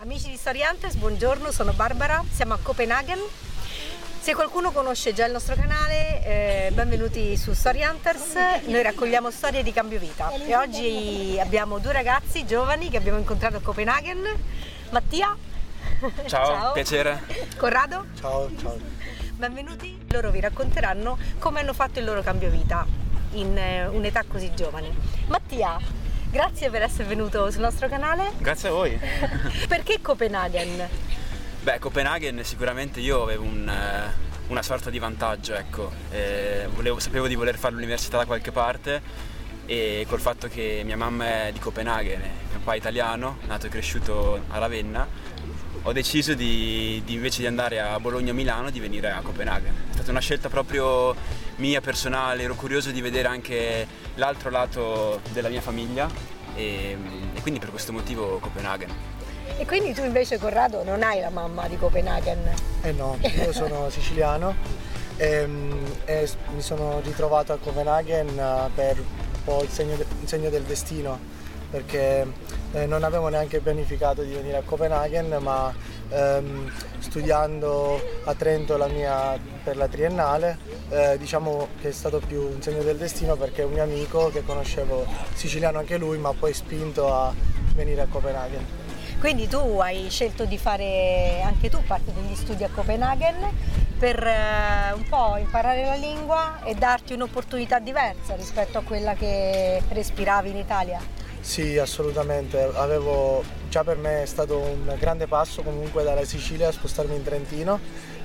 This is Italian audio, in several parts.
Amici di Storiantes, buongiorno, sono Barbara, siamo a Copenaghen. Se qualcuno conosce già il nostro canale, eh, benvenuti su Storianters. Noi raccogliamo storie di cambio vita e oggi abbiamo due ragazzi giovani che abbiamo incontrato a Copenaghen. Mattia. Ciao, piacere. Corrado. Ciao, ciao. Benvenuti. Loro vi racconteranno come hanno fatto il loro cambio vita in eh, un'età così giovane. Mattia, grazie per essere venuto sul nostro canale. Grazie a voi. Perché Copenaghen? Beh, Copenaghen sicuramente io avevo un, eh, una sorta di vantaggio, ecco. Eh, volevo- sapevo di voler fare l'università da qualche parte e col fatto che mia mamma è di Copenaghen, mio papà è italiano, nato e cresciuto a Ravenna, ho deciso di, di, invece di andare a Bologna o Milano di venire a Copenaghen. È stata una scelta proprio mia personale, ero curioso di vedere anche l'altro lato della mia famiglia e, e quindi per questo motivo Copenaghen. E quindi tu invece Corrado non hai la mamma di Copenaghen? Eh no, io sono siciliano ehm, e, s- mi sono ritrovato a Copenaghen eh, per un po' il segno, il segno del destino, perché eh, non avevo neanche pianificato di venire a Copenaghen, ma ehm, studiando a Trento la mia, per la triennale, eh, diciamo che è stato più un segno del destino perché un mio amico che conoscevo, siciliano anche lui, mi ha poi spinto a venire a Copenaghen. Quindi tu hai scelto di fare anche tu parte degli studi a Copenaghen per eh, un po' imparare la lingua e darti un'opportunità diversa rispetto a quella che respiravi in Italia. Sì, assolutamente. Avevo, già per me è stato un grande passo comunque dalla Sicilia a spostarmi in Trentino,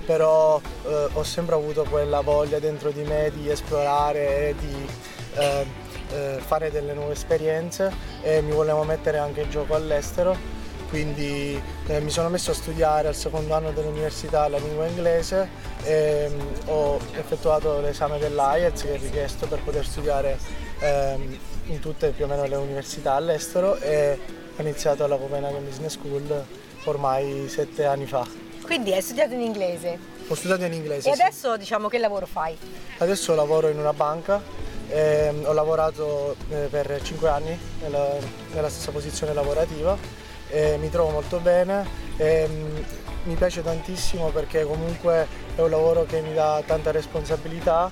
però eh, ho sempre avuto quella voglia dentro di me di esplorare e di eh, eh, fare delle nuove esperienze e mi volevo mettere anche in gioco all'estero. Quindi eh, mi sono messo a studiare al secondo anno dell'università la lingua inglese e mm, ho effettuato l'esame dell'IELTS che è richiesto per poter studiare ehm, in tutte più o meno le università all'estero e ho iniziato alla Copenhagen Business School ormai sette anni fa. Quindi hai studiato in inglese Ho studiato in inglese. e sì. adesso diciamo che lavoro fai? Adesso lavoro in una banca, ehm, ho lavorato eh, per 5 anni nella, nella stessa posizione lavorativa e mi trovo molto bene. ehm, mi piace tantissimo perché comunque è un lavoro che mi dà tanta responsabilità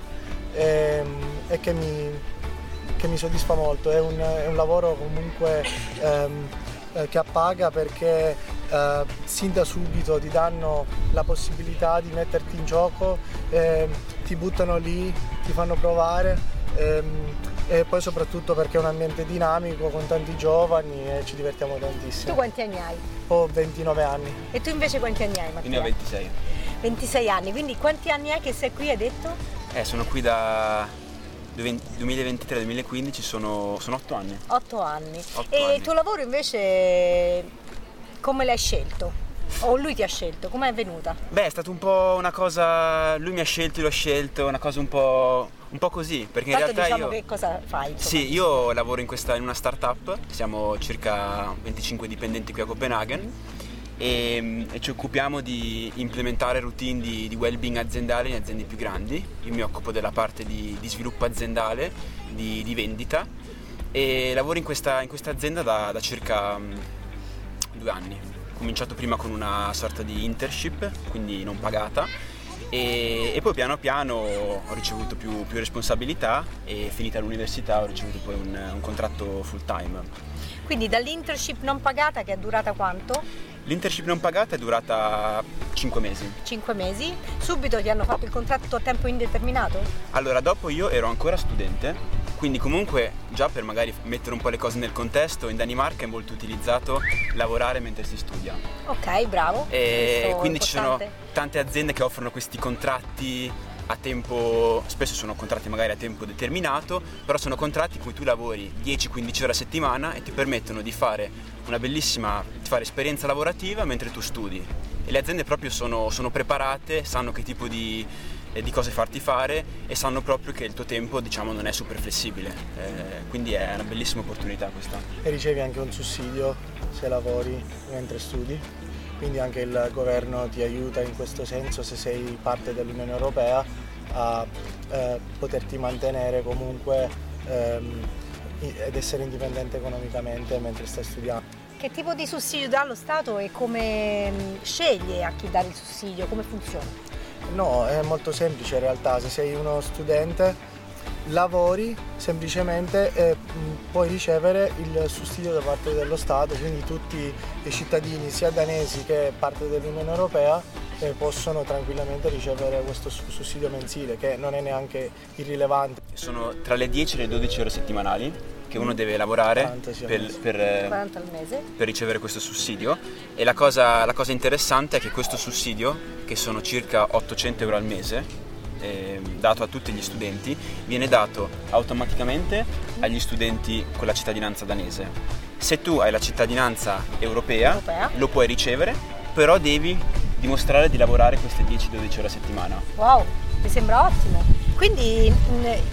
ehm, e che mi, che mi soddisfa molto. È un, è un lavoro comunque ehm, eh, che appaga perché eh, sin da subito ti danno la possibilità di metterti in gioco, ehm, ti buttano lì, ti fanno provare ehm, e poi soprattutto perché è un ambiente dinamico con tanti giovani e ci divertiamo Tu tantissimo. quanti anni hai? Ho 29 anni. E tu invece quanti anni hai Io Mattia? ne ho 26. 26 anni, quindi quanti anni è che sei qui hai detto? Eh, sono qui da 2023-2015, sono, sono 8 anni. 8 anni. Otto e anni. il tuo lavoro invece come l'hai scelto? O lui ti ha scelto? Come è venuta? Beh, è stato un po' una cosa. Lui mi ha scelto, io l'ho scelto, una cosa un po'. un po' così. Perché in Tanto realtà diciamo io. che cosa fai? Sì, io lavoro in, questa, in una startup, siamo circa 25 dipendenti qui a Copenaghen e, e ci occupiamo di implementare routine di, di well-being aziendale in aziende più grandi. Io mi occupo della parte di, di sviluppo aziendale, di, di vendita e lavoro in questa, in questa azienda da, da circa mm, due anni. Ho cominciato prima con una sorta di internship, quindi non pagata, e, e poi piano piano ho ricevuto più, più responsabilità e finita l'università ho ricevuto poi un, un contratto full time. Quindi dall'internship non pagata che è durata quanto? L'internship non pagata è durata 5 mesi. 5 mesi. Subito ti hanno fatto il contratto a tempo indeterminato? Allora, dopo io ero ancora studente, quindi comunque già per magari mettere un po' le cose nel contesto, in Danimarca è molto utilizzato lavorare mentre si studia. Ok, bravo. E quindi ci sono tante aziende che offrono questi contratti a tempo, spesso sono contratti magari a tempo determinato, però sono contratti in cui tu lavori 10-15 ore a settimana e ti permettono di fare una bellissima, ti fare esperienza lavorativa mentre tu studi e le aziende proprio sono, sono preparate, sanno che tipo di, eh, di, cose farti fare e sanno proprio che il tuo tempo diciamo, non è super flessibile, eh, quindi è una bellissima opportunità questa. E ricevi anche un sussidio se lavori mentre studi? Quindi anche il governo ti aiuta in questo senso se sei parte dell'Unione Europea a eh, poterti mantenere comunque ehm, ed essere indipendente economicamente mentre stai studiando. Che tipo di sussidio dà lo Stato e come mm, sceglie a chi dare il sussidio? Come funziona? No, è molto semplice in realtà, se sei uno studente lavori semplicemente e mm, puoi ricevere il sussidio da parte dello Stato, quindi tutti i cittadini sia danesi che parte dell'Unione Europea eh, possono tranquillamente ricevere questo sussidio mensile che non è neanche irrilevante. Sono tra le 10 e le 12 ore settimanali che uno deve lavorare 40, sì, per, per, eh, per, ricevere questo sussidio. E la cosa, la cosa, interessante è che questo sussidio, che sono circa 800 euro al mese, eh, dato a tutti gli studenti, viene dato automaticamente agli studenti con la cittadinanza danese. Se tu hai la cittadinanza europea, europea. lo puoi ricevere, però devi dimostrare di lavorare queste 10-12 ore a settimana. Wow, mi sembra ottimo. Quindi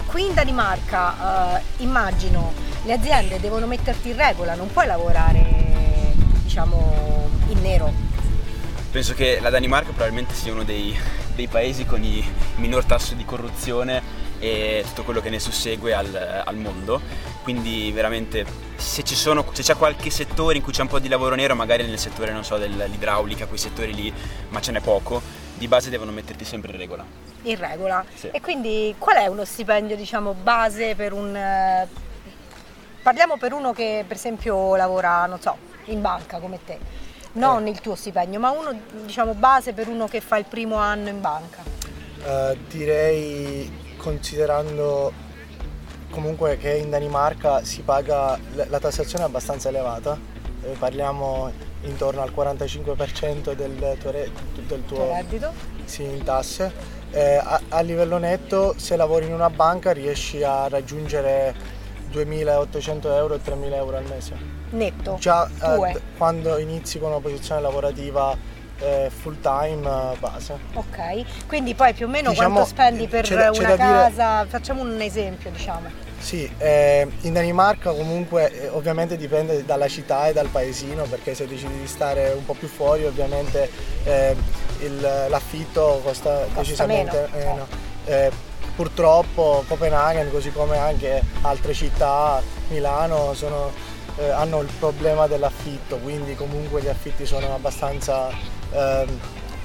qui in Danimarca eh, immagino le aziende devono metterti in regola, non puoi lavorare diciamo in nero. Penso che la Danimarca probabilmente sia uno dei, dei paesi con il minor tasso di corruzione e tutto quello che ne sussegue al, al mondo. Quindi veramente se, sono, se, c'è qualche settore in cui c'è un po' di lavoro nero, magari nel settore so, dell'idraulica, quei settori lì, ma ce n'è poco, di base devono metterti sempre in regola. In regola. Sì. E quindi qual è uno stipendio diciamo, base per un... Eh, parliamo per uno che per esempio lavora, non so, in banca come te. Non eh. il tuo stipendio, ma uno diciamo base per uno che fa il primo anno in banca. Uh, direi considerando comunque che in Danimarca si paga la tassazione è abbastanza elevata, eh, parliamo intorno al 45% del tuo, re, del tuo reddito sì, in tasse. Eh, a, a, livello netto se lavori in una banca riesci a raggiungere 2.800 euro e 3.000 euro al mese. Netto? Già eh, quando inizi con una posizione lavorativa eh, full time eh, base. Ok, quindi poi più o meno diciamo, quanto spendi per c'è, una c'è casa? Dire... Facciamo un esempio, diciamo. Sì, eh, in Danimarca comunque eh, ovviamente dipende dalla città e dal paesino perché se decidi di stare un po' più fuori ovviamente eh, il, l'affitto costa, costa decisamente meno. Eh, purtroppo Copenaghen così come anche altre città, Milano, sono, hanno il problema dell'affitto, quindi comunque gli affitti sono abbastanza ehm,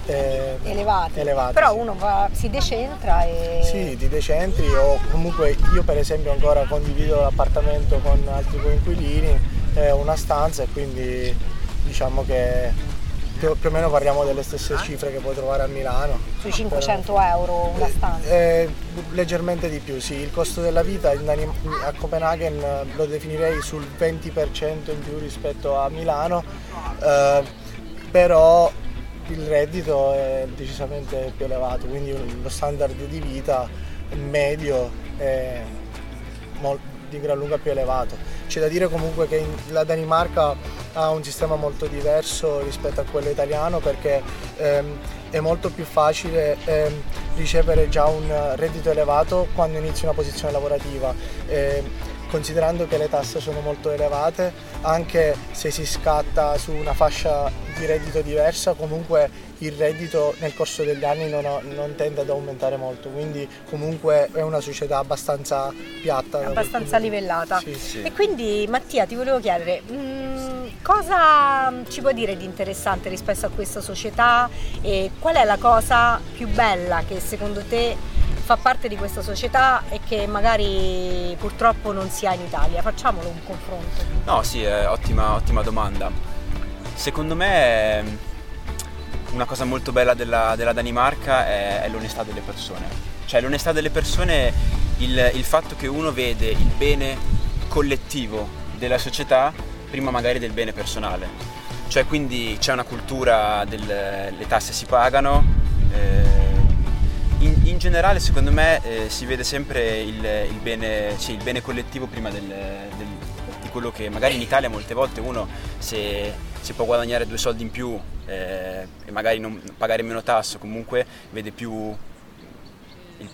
eh, elevati. elevati. Però sì. uno va, si decentra e... Sì, ti decentri o comunque io per esempio ancora condivido l'appartamento con altri coinquilini, eh, una stanza e quindi diciamo che più, più, o meno parliamo delle stesse cifre che puoi trovare a Milano. Sui 500 Però, euro una stanza? Eh, leggermente di più, sì. Il costo della vita a Copenaghen lo definirei sul 20% in più rispetto a Milano, eh, però il reddito è decisamente più elevato, quindi lo standard di vita medio è di gran lunga più elevato. C'è da dire comunque che la Danimarca ha un sistema molto diverso rispetto a quello italiano perché ehm, è molto più facile ehm, ricevere già un reddito elevato quando inizi una posizione lavorativa. Eh, considerando che le tasse sono molto elevate, anche se si scatta su una fascia di reddito diversa, comunque il reddito nel corso degli anni non, ho, non tende ad aumentare molto, quindi comunque è una società abbastanza piatta. Abbastanza livellata. Sì, sì. E quindi Mattia ti volevo chiedere, mh, mm, cosa ci puoi dire di interessante rispetto a questa società e qual è la cosa più bella che secondo te fa parte di questa società e che magari purtroppo non si ha in Italia? Facciamolo un confronto. No, sì, è ottima, ottima domanda. Secondo me una cosa molto bella della, della Danimarca è, è, l'onestà delle persone. Cioè l'onestà delle persone, il, il fatto che uno vede il bene collettivo della società prima magari del bene personale. Cioè quindi c'è una cultura delle tasse si pagano, eh, in, in generale secondo me eh, si vede sempre il, il, bene, cioè, il bene, collettivo prima del, del, di quello che magari in Italia molte volte uno se, si può guadagnare due soldi in più eh, e magari non pagare meno tasso, comunque vede più il,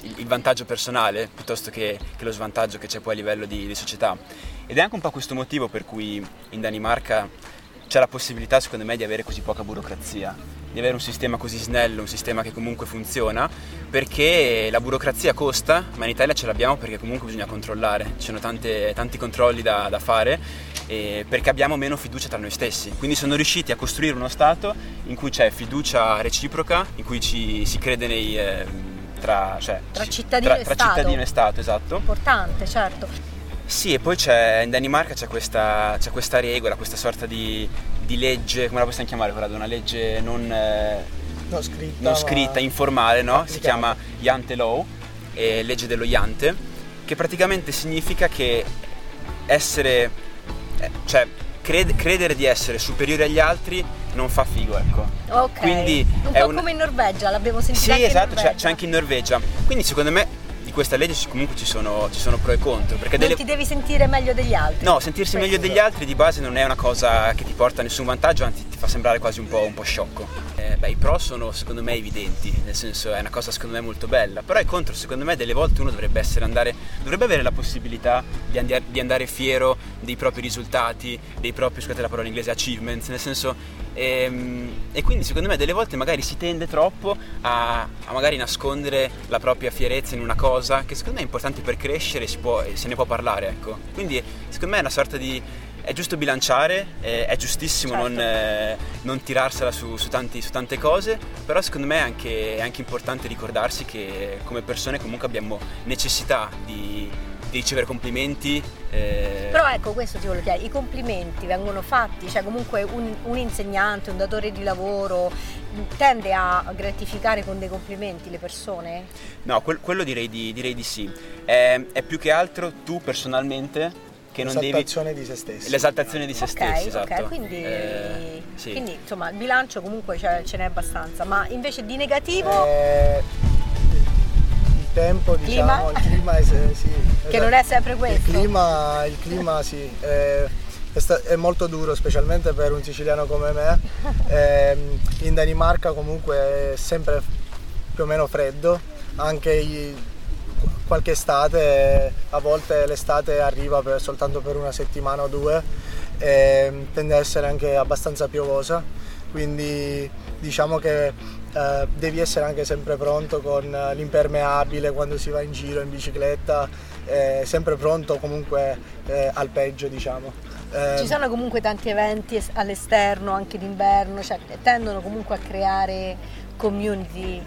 il vantaggio personale piuttosto che, che, lo svantaggio che c'è poi a livello di, di società. Ed è anche un po' questo motivo per cui in Danimarca c'è la possibilità secondo me di avere così poca burocrazia, di avere un sistema così snello, un sistema che comunque funziona, perché la burocrazia costa, ma in Italia ce l'abbiamo perché comunque bisogna controllare, ci sono tante, tanti controlli da, da fare, perché abbiamo meno fiducia tra noi stessi. Quindi sono riusciti a costruire uno Stato in cui c'è fiducia reciproca, in cui ci, si crede nei... Eh, tra, cioè, tra, cittadino, tra, tra cittadino e Stato, esatto. Importante, certo. Sì, e poi c'è, in Danimarca c'è questa, c'è questa regola, questa sorta di, di, legge, come la possiamo chiamare? Guarda, una legge non, eh, no, scritta, non scritta informale, no? Si chiama Jante Law, eh, legge dello Jante, che praticamente significa che essere, eh, cioè cred- credere di essere superiore agli altri non fa figo, ecco. Ok. Quindi un po' un... come in Norvegia, l'abbiamo sentito. Sì, esatto, c'è, c'è anche in Norvegia. Quindi secondo me questa legge comunque ci sono, ci sono pro e contro. Perché non delle... ti devi sentire meglio degli altri. No, sentirsi Questo. meglio degli altri di base non è una cosa che ti porta a nessun vantaggio, anzi ti fa sembrare quasi un po', un po sciocco. Eh, beh, i pro sono secondo me evidenti, nel senso è una cosa secondo me molto bella, però i contro secondo me delle volte uno dovrebbe essere andare, dovrebbe avere la possibilità di, and- di andare fiero dei propri risultati, dei propri, scusate la parola in inglese, achievements, nel senso e, ehm, e, quindi secondo me delle volte magari si tende troppo a, a, magari nascondere la propria fierezza in una cosa che secondo me è importante per crescere e se ne può parlare, ecco. Quindi secondo me è una sorta di... è giusto bilanciare, è, è giustissimo certo. non, eh, non, tirarsela su, su, tanti, su, tante cose, però secondo me è anche, è anche importante ricordarsi che come persone comunque abbiamo necessità di di ricevere complimenti. Eh... Però ecco, questo ti voglio chiedere, i complimenti vengono fatti, cioè comunque un, un insegnante, un datore di lavoro tende a gratificare con dei complimenti le persone? No, quel, quello direi di, direi di sì. È, è più che altro tu personalmente che non devi... L'esaltazione di se stessi. L'esaltazione di se okay, stessi, esatto. Ok, quindi, eh, sì. quindi insomma il bilancio comunque ce, ce n'è abbastanza, ma invece di negativo... Eh tempo, diciamo, clima? il clima è, sì, esatto. che non è sempre questo. Il clima, il clima sì, è, è, molto duro, specialmente per un siciliano come me. Ehm, in Danimarca comunque è sempre più o meno freddo, anche i, qualche estate, a volte l'estate arriva per, soltanto per una settimana o due, e tende ad essere anche abbastanza piovosa, quindi diciamo che eh, devi essere anche sempre pronto con l'impermeabile quando si va in giro in bicicletta, eh, sempre pronto comunque eh, al peggio diciamo. Eh, Ci sono comunque tanti eventi all'esterno, anche d'inverno, cioè tendono comunque a creare community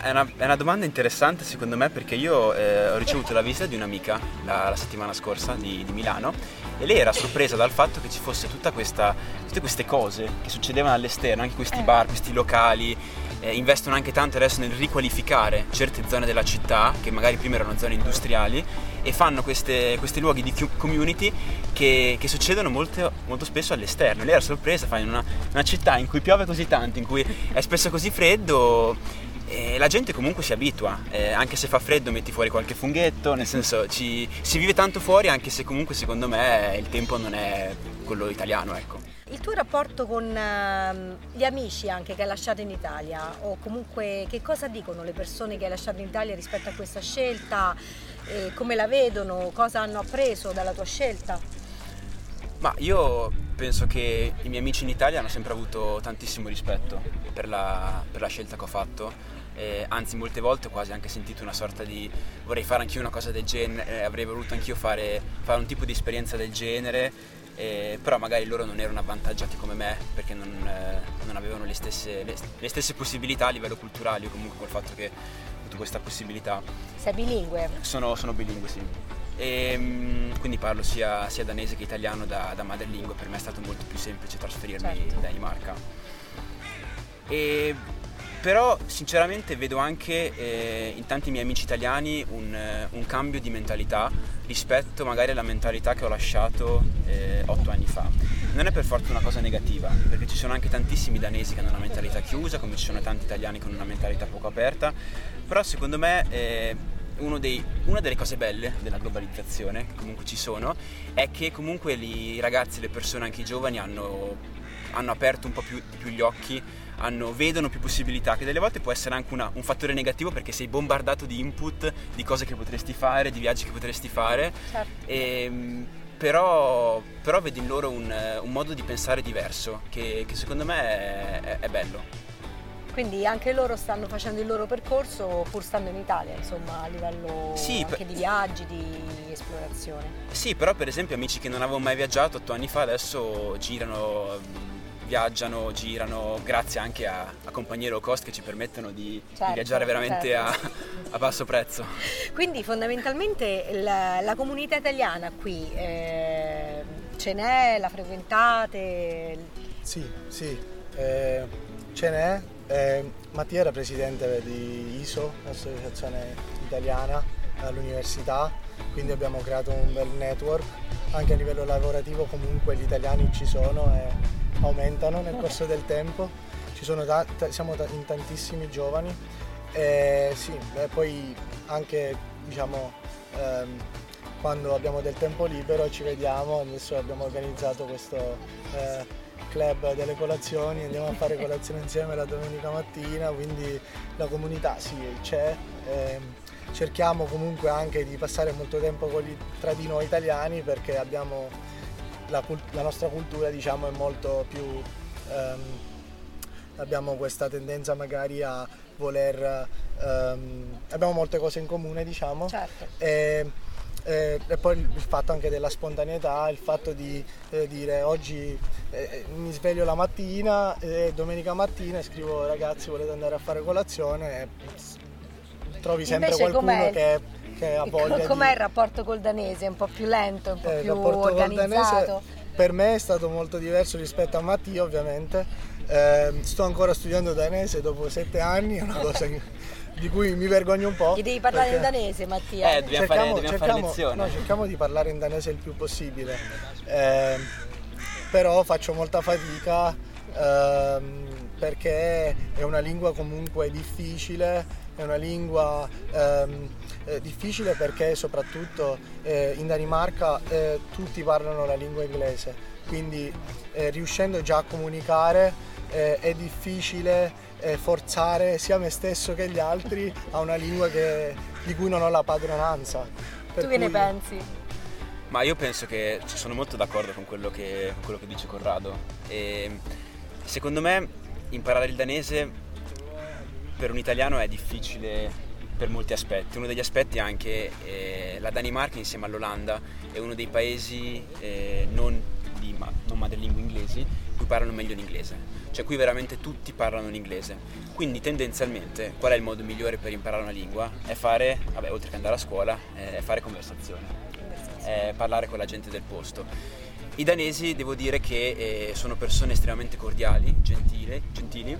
è una, è una, domanda interessante secondo me perché io eh, ho ricevuto la visita di un'amica la, la settimana scorsa di, di, Milano e lei era sorpresa dal fatto che ci fosse tutta questa, tutte queste cose che succedevano all'esterno, anche questi eh. bar, questi locali, eh, investono anche tanto adesso nel riqualificare certe zone della città che magari prima erano zone industriali e fanno queste, questi luoghi di community che, che succedono molto, molto, spesso all'esterno. Lei era sorpresa, fa in una, una città in cui piove così tanto, in cui è spesso così freddo e la gente comunque si abitua, eh, anche se fa freddo metti fuori qualche funghetto, nel senso ci, si vive tanto fuori anche se comunque secondo me il tempo non è quello italiano. Ecco. Il tuo rapporto con uh, gli amici anche che hai lasciato in Italia o comunque che cosa dicono le persone che hai lasciato in Italia rispetto a questa scelta, eh, come la vedono, cosa hanno appreso dalla tua scelta? Ma io penso che i miei amici in Italia hanno sempre avuto tantissimo rispetto per la, per la scelta che ho fatto eh, anzi molte volte ho quasi anche sentito una sorta di vorrei fare anch'io una cosa del genere, eh, avrei voluto anch'io fare, fare, un tipo di esperienza del genere, eh, però magari loro non erano avvantaggiati come me perché non, eh, non avevano le stesse, le, le stesse, possibilità a livello culturale o comunque col fatto che ho avuto questa possibilità. Sei bilingue? Sono, sono bilingue, sì. E, ehm, quindi parlo sia, sia, danese che italiano da, da madrelingua, per me è stato molto più semplice trasferirmi certo. in Danimarca. E però sinceramente vedo anche eh, in tanti miei amici italiani un, eh, un, cambio di mentalità rispetto magari alla mentalità che ho lasciato eh, otto anni fa. Non è per forza una cosa negativa, perché ci sono anche tantissimi danesi che hanno una mentalità chiusa, come ci sono tanti italiani con una mentalità poco aperta, però secondo me eh, dei, una delle cose belle della globalizzazione, che comunque ci sono, è che comunque i ragazzi, le persone, anche i giovani hanno hanno aperto un po' più, più gli occhi, hanno, vedono più possibilità, che delle volte può essere anche una, un fattore negativo perché sei bombardato di input, di cose che potresti fare, di viaggi che potresti fare. Certo. E, ehm, però, però vedi in loro un, un, modo di pensare diverso che, che secondo me è, è, è bello. Quindi anche loro stanno facendo il loro percorso pur stando in Italia, insomma, a livello sì, anche per... di viaggi, di esplorazione. Sì, però per esempio amici che non avevano mai viaggiato otto anni fa adesso girano, viaggiano, girano, grazie anche a, a compagnie low cost che ci permettono di, certo, di viaggiare veramente certo. a, a, basso prezzo. Quindi fondamentalmente la, la comunità italiana qui eh, ce n'è, la frequentate? Sì, sì, eh, ce n'è eh, Mattia era presidente di ISO, l'associazione italiana all'università, quindi abbiamo creato un bel network, anche a livello lavorativo comunque gli italiani ci sono e aumentano nel corso del tempo, ta- siamo in tantissimi giovani. E sì, e poi anche diciamo ehm, quando abbiamo del tempo libero ci vediamo, adesso abbiamo organizzato questo eh, club delle colazioni, andiamo a fare colazione insieme la domenica mattina, quindi la comunità sì c'è. Ehm, cerchiamo comunque anche di passare molto tempo gli, tra di noi italiani perché abbiamo la, la nostra cultura diciamo è molto più ehm, abbiamo questa tendenza magari a voler ehm, abbiamo molte cose in comune diciamo. Certo. e, eh, e poi il fatto anche della spontaneità, il fatto di eh, dire oggi eh, mi sveglio la mattina e domenica mattina e scrivo ragazzi volete andare a fare colazione? E trovi sempre Invece qualcuno che, che, ha voglia Com'è di... il rapporto col danese? Un po' più lento, un po' eh, più organizzato? per me è stato molto diverso rispetto a Mattia ovviamente. Eh, sto ancora studiando danese dopo sette anni, è una cosa di cui mi vergogno un po'. Gli devi parlare in danese, Mattia. Eh, dobbiamo, cerchiamo, fare, dobbiamo cerchiamo, fare lezione. No, cerchiamo di parlare in danese il più possibile. Eh, però faccio molta fatica ehm, perché è una lingua comunque difficile, è una lingua ehm, eh, difficile perché soprattutto eh, in Danimarca eh, tutti parlano la lingua inglese, quindi eh, riuscendo già a comunicare eh, è difficile eh, forzare sia me stesso che gli altri a una lingua che, di cui non ho la padronanza. Per tu che ne pensi? Ma io penso che sono molto d'accordo con quello che, con quello che dice Corrado. E secondo me imparare il danese per un italiano è difficile per molti aspetti. Uno degli aspetti è anche eh, la Danimarca insieme all'Olanda è uno dei paesi eh, non, di, non madrelingua inglesi cui parlano meglio l'inglese, cioè qui veramente tutti parlano l'inglese. Quindi tendenzialmente qual è il modo migliore per imparare una lingua? È fare, vabbè, oltre che andare a scuola, è fare conversazione, è parlare con la gente del posto. I danesi devo dire che eh, sono persone estremamente cordiali, gentili, gentili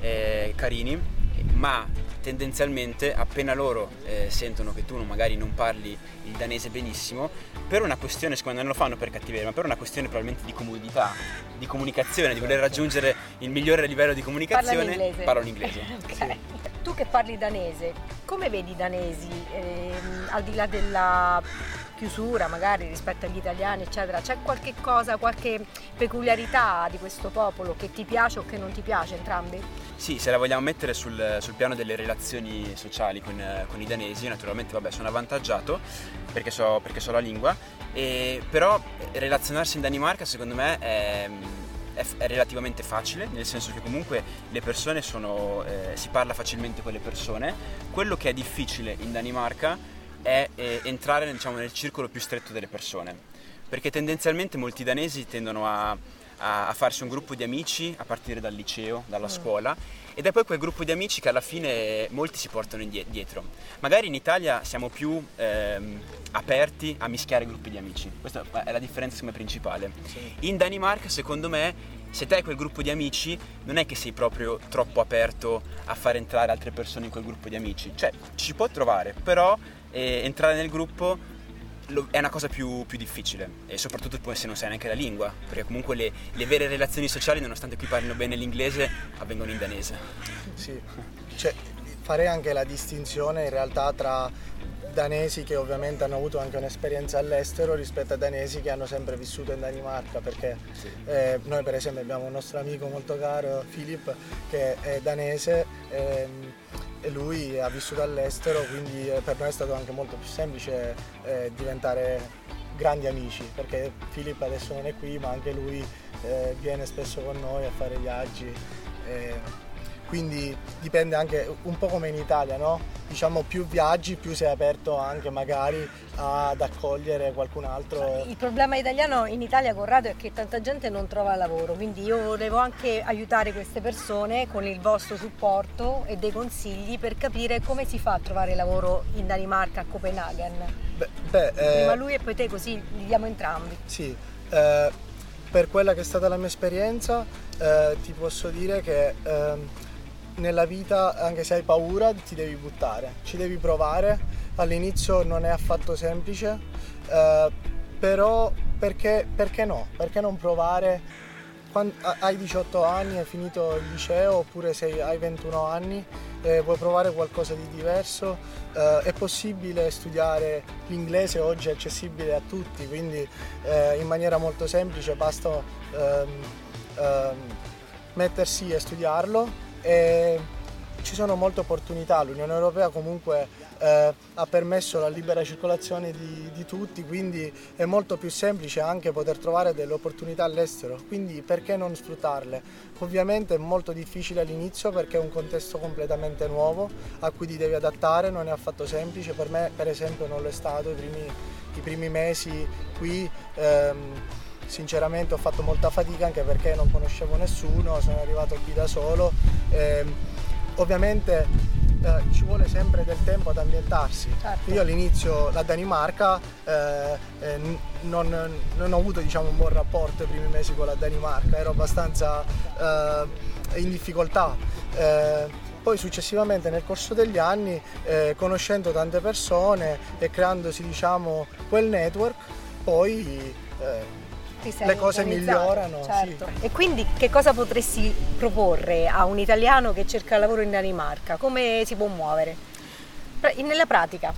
eh, carini, ma tendenzialmente appena loro eh, sentono che tu magari non parli il danese benissimo, per una questione, secondo me non lo fanno per cattiveria, ma per una questione probabilmente di comodità, di comunicazione, di voler raggiungere il migliore livello di comunicazione, parlano inglese. okay. sì. Tu che parli danese, come vedi i danesi, eh, al di là della chiusura magari rispetto agli italiani eccetera, c'è qualche cosa, qualche peculiarità di questo popolo che ti piace o che non ti piace entrambi? Sì, se la vogliamo mettere sul, sul piano delle relazioni sociali con, con, i danesi, naturalmente vabbè, sono avvantaggiato perché so, perché so la lingua, e, però relazionarsi in Danimarca secondo me è, è, relativamente facile, nel senso che comunque le persone sono, eh, si parla facilmente con le persone. Quello che è difficile in Danimarca è eh, entrare diciamo, nel circolo più stretto delle persone, perché tendenzialmente molti danesi tendono a a, a, farsi un gruppo di amici a partire dal liceo, dalla mm. scuola ed è poi quel gruppo di amici che alla fine molti si portano dietro. Magari in Italia siamo più ehm, aperti a mischiare gruppi di amici, questa è la differenza principale. Sì. In Danimarca secondo me se te hai quel gruppo di amici non è che sei proprio troppo aperto a far entrare altre persone in quel gruppo di amici, cioè ci si può trovare, però eh, entrare nel gruppo è una cosa più, più, difficile e soprattutto poi se non sai neanche la lingua, perché comunque le, le vere relazioni sociali, nonostante qui parlino bene l'inglese, avvengono in danese. Sì, cioè, farei anche la distinzione in realtà tra danesi che ovviamente hanno avuto anche un'esperienza all'estero rispetto a danesi che hanno sempre vissuto in Danimarca perché sì. eh, noi per esempio abbiamo un nostro amico molto caro Philip che è danese ehm, e lui ha vissuto all'estero quindi eh, per noi è stato anche molto più semplice eh, diventare grandi amici perché Philip adesso non è qui ma anche lui eh, viene spesso con noi a fare viaggi. Eh, quindi dipende anche un po' come in Italia, no? Diciamo più viaggi, più sei aperto anche magari ad accogliere qualcun altro. Il problema italiano in Italia, Corrado, è che tanta gente non trova lavoro, quindi io volevo anche aiutare queste persone con il vostro supporto e dei consigli per capire come si fa a trovare lavoro in Danimarca, a Copenaghen. Beh, beh, eh, Prima lui e poi te, così li diamo entrambi. Sì, eh, per quella che è stata la mia esperienza, eh, ti posso dire che ehm, nella vita, anche se hai paura, ti devi buttare, ci devi provare. All'inizio non è affatto semplice, eh, però perché, perché no? Perché non provare? Quando hai 18 anni, hai finito il liceo oppure sei, hai 21 anni e vuoi provare qualcosa di diverso, eh, è possibile studiare l'inglese, oggi è accessibile a tutti, quindi eh, in maniera molto semplice basta ehm, ehm, mettersi e studiarlo e ci sono molte opportunità, l'Unione Europea comunque eh, ha permesso la libera circolazione di, di, tutti, quindi è molto più semplice anche poter trovare delle opportunità all'estero, quindi perché non sfruttarle? Ovviamente è molto difficile all'inizio perché è un contesto completamente nuovo a cui ti devi adattare, non è affatto semplice, per me per esempio non lo è stato i primi, i primi mesi qui. Ehm, sinceramente ho fatto molta fatica anche perché non conoscevo nessuno, sono arrivato qui da solo. Eh, ovviamente eh, ci vuole sempre del tempo ad ambientarsi. Certo. Io all'inizio la Danimarca eh, eh, non, non, ho avuto diciamo, un buon rapporto i primi mesi con la Danimarca, ero abbastanza eh, in difficoltà. Eh, poi successivamente nel corso degli anni, eh, conoscendo tante persone e creandosi diciamo, quel network, poi le cose migliorano. Certo. Sì. E quindi che cosa potresti proporre a un italiano che cerca lavoro in Danimarca? Come si può muovere? Nella pratica.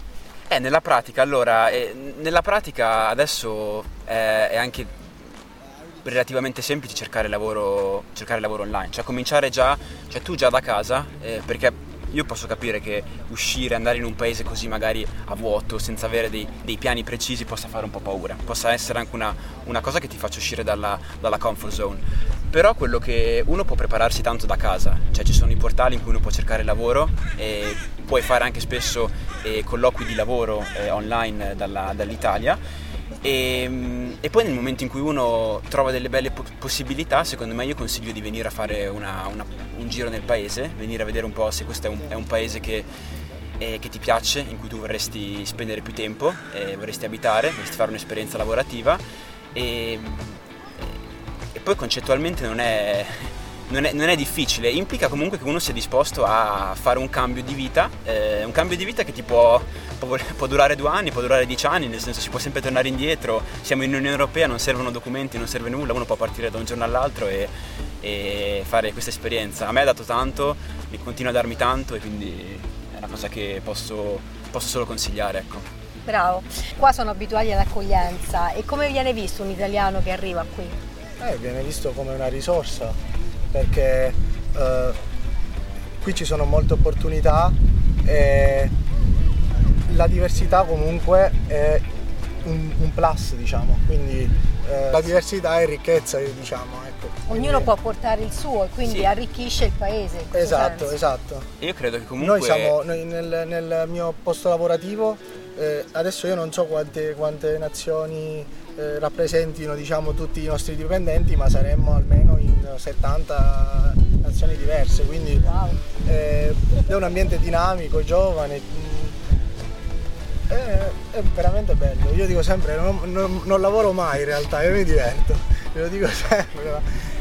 Eh, nella pratica, allora, eh, nella pratica adesso eh, è anche relativamente semplice cercare lavoro, cercare lavoro online, cioè cominciare già, cioè tu già da casa, eh, perché io posso capire che uscire, andare in un paese così magari a vuoto, senza avere dei, dei piani precisi, possa fare un po' paura, possa essere anche una, una cosa che ti faccia uscire dalla, dalla, comfort zone. Però quello che uno può prepararsi tanto da casa, cioè ci sono i portali in cui uno può cercare lavoro e puoi fare anche spesso eh, colloqui di lavoro eh, online dalla, dall'Italia e, ehm, e, poi nel momento in cui uno trova delle belle possibilità, secondo me io consiglio di venire a fare una, una, un giro nel paese, venire a vedere un po' se questo è un, è un paese che, eh, che, ti piace, in cui tu vorresti spendere più tempo, eh, vorresti abitare, vorresti fare un'esperienza lavorativa. E, e poi concettualmente non è, non è, non è, difficile, implica comunque che uno sia disposto a fare un cambio di vita, eh, un cambio di vita che ti può, può, può, durare due anni, può durare dieci anni, nel senso si può sempre tornare indietro, siamo in Unione Europea, non servono documenti, non serve nulla, uno può partire da un giorno all'altro e, e fare questa esperienza. A me ha dato tanto, mi continua a darmi tanto e quindi è una cosa che posso, posso solo consigliare. Ecco. Bravo, qua sono abituati all'accoglienza e come viene visto un italiano che arriva qui? Eh, viene visto come una risorsa, perché eh, qui ci sono molte opportunità e la diversità comunque è un, un plus diciamo, quindi eh, la diversità è ricchezza diciamo. Ecco. Ognuno può portare il suo e quindi sì. arricchisce il paese. Esatto, senso. esatto. Io credo che comunque... Noi siamo noi nel, nel, mio posto lavorativo, eh, adesso io non so quante, quante nazioni eh, rappresentino diciamo, tutti i nostri dipendenti, ma saremmo almeno in 70 nazioni diverse, quindi wow. eh, è un ambiente dinamico, giovane, è, è, veramente bello. Io dico sempre, non, non, non, lavoro mai in realtà, io mi diverto, ve lo dico sempre,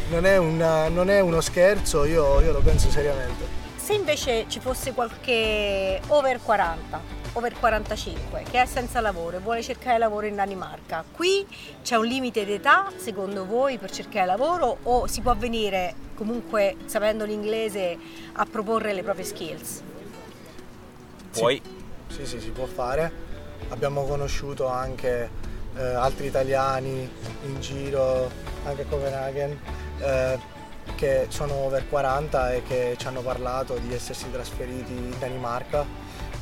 non è, una, non è uno scherzo, io, io lo penso seriamente. Se invece ci fosse qualche over 40, over 45 che è senza lavoro e vuole cercare lavoro in Danimarca, qui c'è un limite d'età secondo voi per cercare lavoro o si può venire comunque sapendo l'inglese a proporre le proprie skills? Puoi, sì. sì, sì, si può fare. Abbiamo conosciuto anche eh, altri italiani in giro, anche a Copenaghen, eh, che sono over 40 e che ci hanno parlato di essersi trasferiti in Danimarca.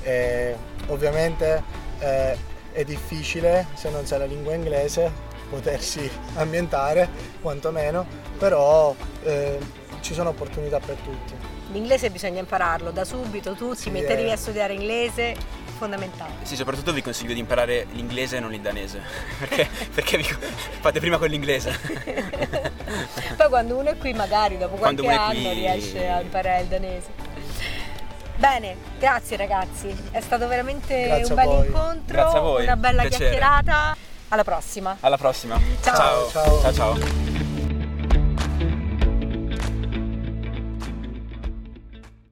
E ovviamente eh, è difficile, se non sai la lingua inglese, potersi ambientare, quantomeno, però eh, ci sono opportunità per tutti. L'inglese bisogna impararlo da subito, tu ti Sì, mettetevi eh. a studiare inglese, fondamentale. Sì, soprattutto vi consiglio di imparare l'inglese e non il danese, perché, perché vi- fate prima con l'inglese. Poi quando uno è qui magari dopo qualche anno qui- riesce a imparare il danese. Bene, grazie ragazzi, è stato veramente Grazie un bel voi. incontro, Grazie a voi, una bella piacere. chiacchierata. Alla prossima. Alla prossima. Ciao. Ciao. ciao. ciao.